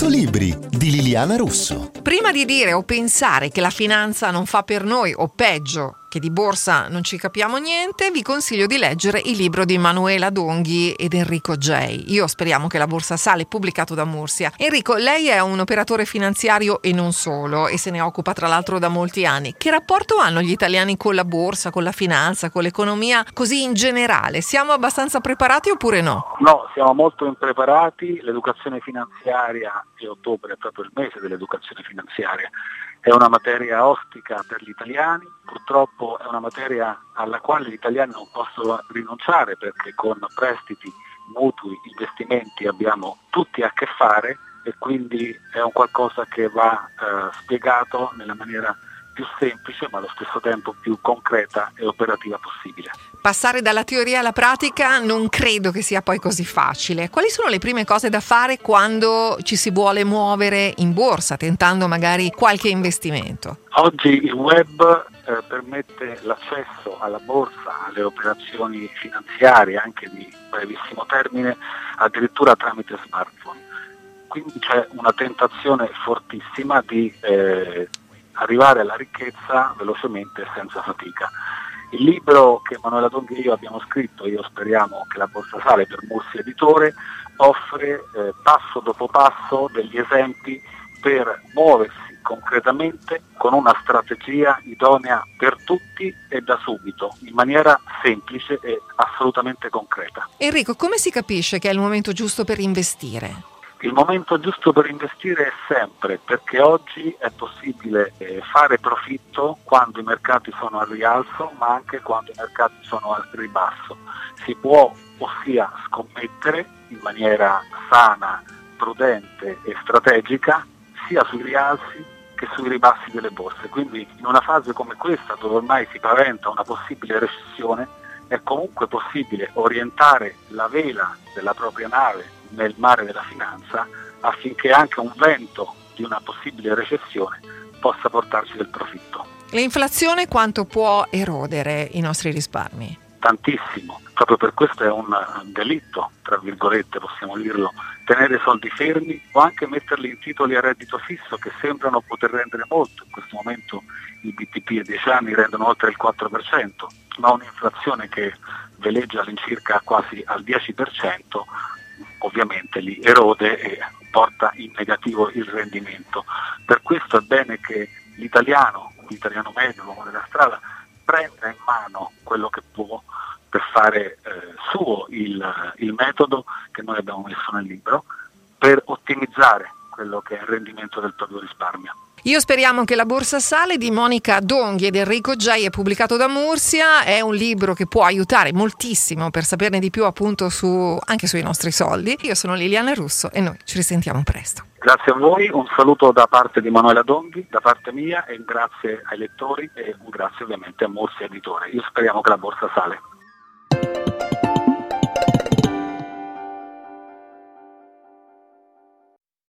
100 libri di Liliana Russo. Prima di dire o pensare che la finanza non fa per noi o peggio che di borsa non ci capiamo niente, vi consiglio di leggere il libro di Manuela Donghi ed Enrico J. Io speriamo che la borsa sale, pubblicato da Mursia. Enrico, lei è un operatore finanziario e non solo, e se ne occupa tra l'altro da molti anni. Che rapporto hanno gli italiani con la borsa, con la finanza, con l'economia, così in generale? Siamo abbastanza preparati oppure no? No, siamo molto impreparati. L'educazione finanziaria, e ottobre è proprio il mese dell'educazione finanziaria, è una materia ostica per gli italiani, purtroppo è una materia alla quale gli italiani non possono rinunciare perché con prestiti, mutui, investimenti abbiamo tutti a che fare e quindi è un qualcosa che va eh, spiegato nella maniera più semplice ma allo stesso tempo più concreta e operativa possibile. Passare dalla teoria alla pratica non credo che sia poi così facile. Quali sono le prime cose da fare quando ci si vuole muovere in borsa, tentando magari qualche investimento? Oggi il web eh, permette l'accesso alla borsa, alle operazioni finanziarie anche di brevissimo termine, addirittura tramite smartphone. Quindi c'è una tentazione fortissima di eh, arrivare alla ricchezza velocemente e senza fatica. Il libro che Emanuela Donghi e io abbiamo scritto, io speriamo che la Borsa Sale per Mursi Editore, offre eh, passo dopo passo degli esempi per muoversi concretamente con una strategia idonea per tutti e da subito, in maniera semplice e assolutamente concreta. Enrico, come si capisce che è il momento giusto per investire? Il momento giusto per investire è sempre, perché oggi è possibile eh, fare profitto quando i mercati sono al rialzo, ma anche quando i mercati sono al ribasso. Si può ossia scommettere in maniera sana, prudente e strategica sia sui rialzi che sui ribassi delle borse. Quindi in una fase come questa, dove ormai si paventa una possibile recessione, è comunque possibile orientare la vela della propria nave nel mare della finanza affinché anche un vento di una possibile recessione possa portarci del profitto. L'inflazione quanto può erodere i nostri risparmi? Tantissimo, proprio per questo è un delitto, tra virgolette possiamo dirlo, tenere soldi fermi o anche metterli in titoli a reddito fisso che sembrano poter rendere molto, in questo momento i BTP a 10 anni rendono oltre il 4%, ma un'inflazione che veleggia all'incirca quasi al 10% ovviamente li erode e porta in negativo il rendimento. Per questo è bene che l'italiano, l'italiano medio, l'uomo della strada, prenda in mano quello che può per fare eh, suo il, il metodo che noi abbiamo messo nel libro per ottimizzare quello che è il rendimento del proprio risparmio. Io speriamo che La Borsa Sale di Monica Donghi ed Enrico Giai è pubblicato da Mursia, è un libro che può aiutare moltissimo per saperne di più appunto su, anche sui nostri soldi. Io sono Liliana Russo e noi ci risentiamo presto. Grazie a voi, un saluto da parte di Manuela Donghi, da parte mia e grazie ai lettori e un grazie ovviamente a Mursia Editore. Io speriamo che la Borsa Sale.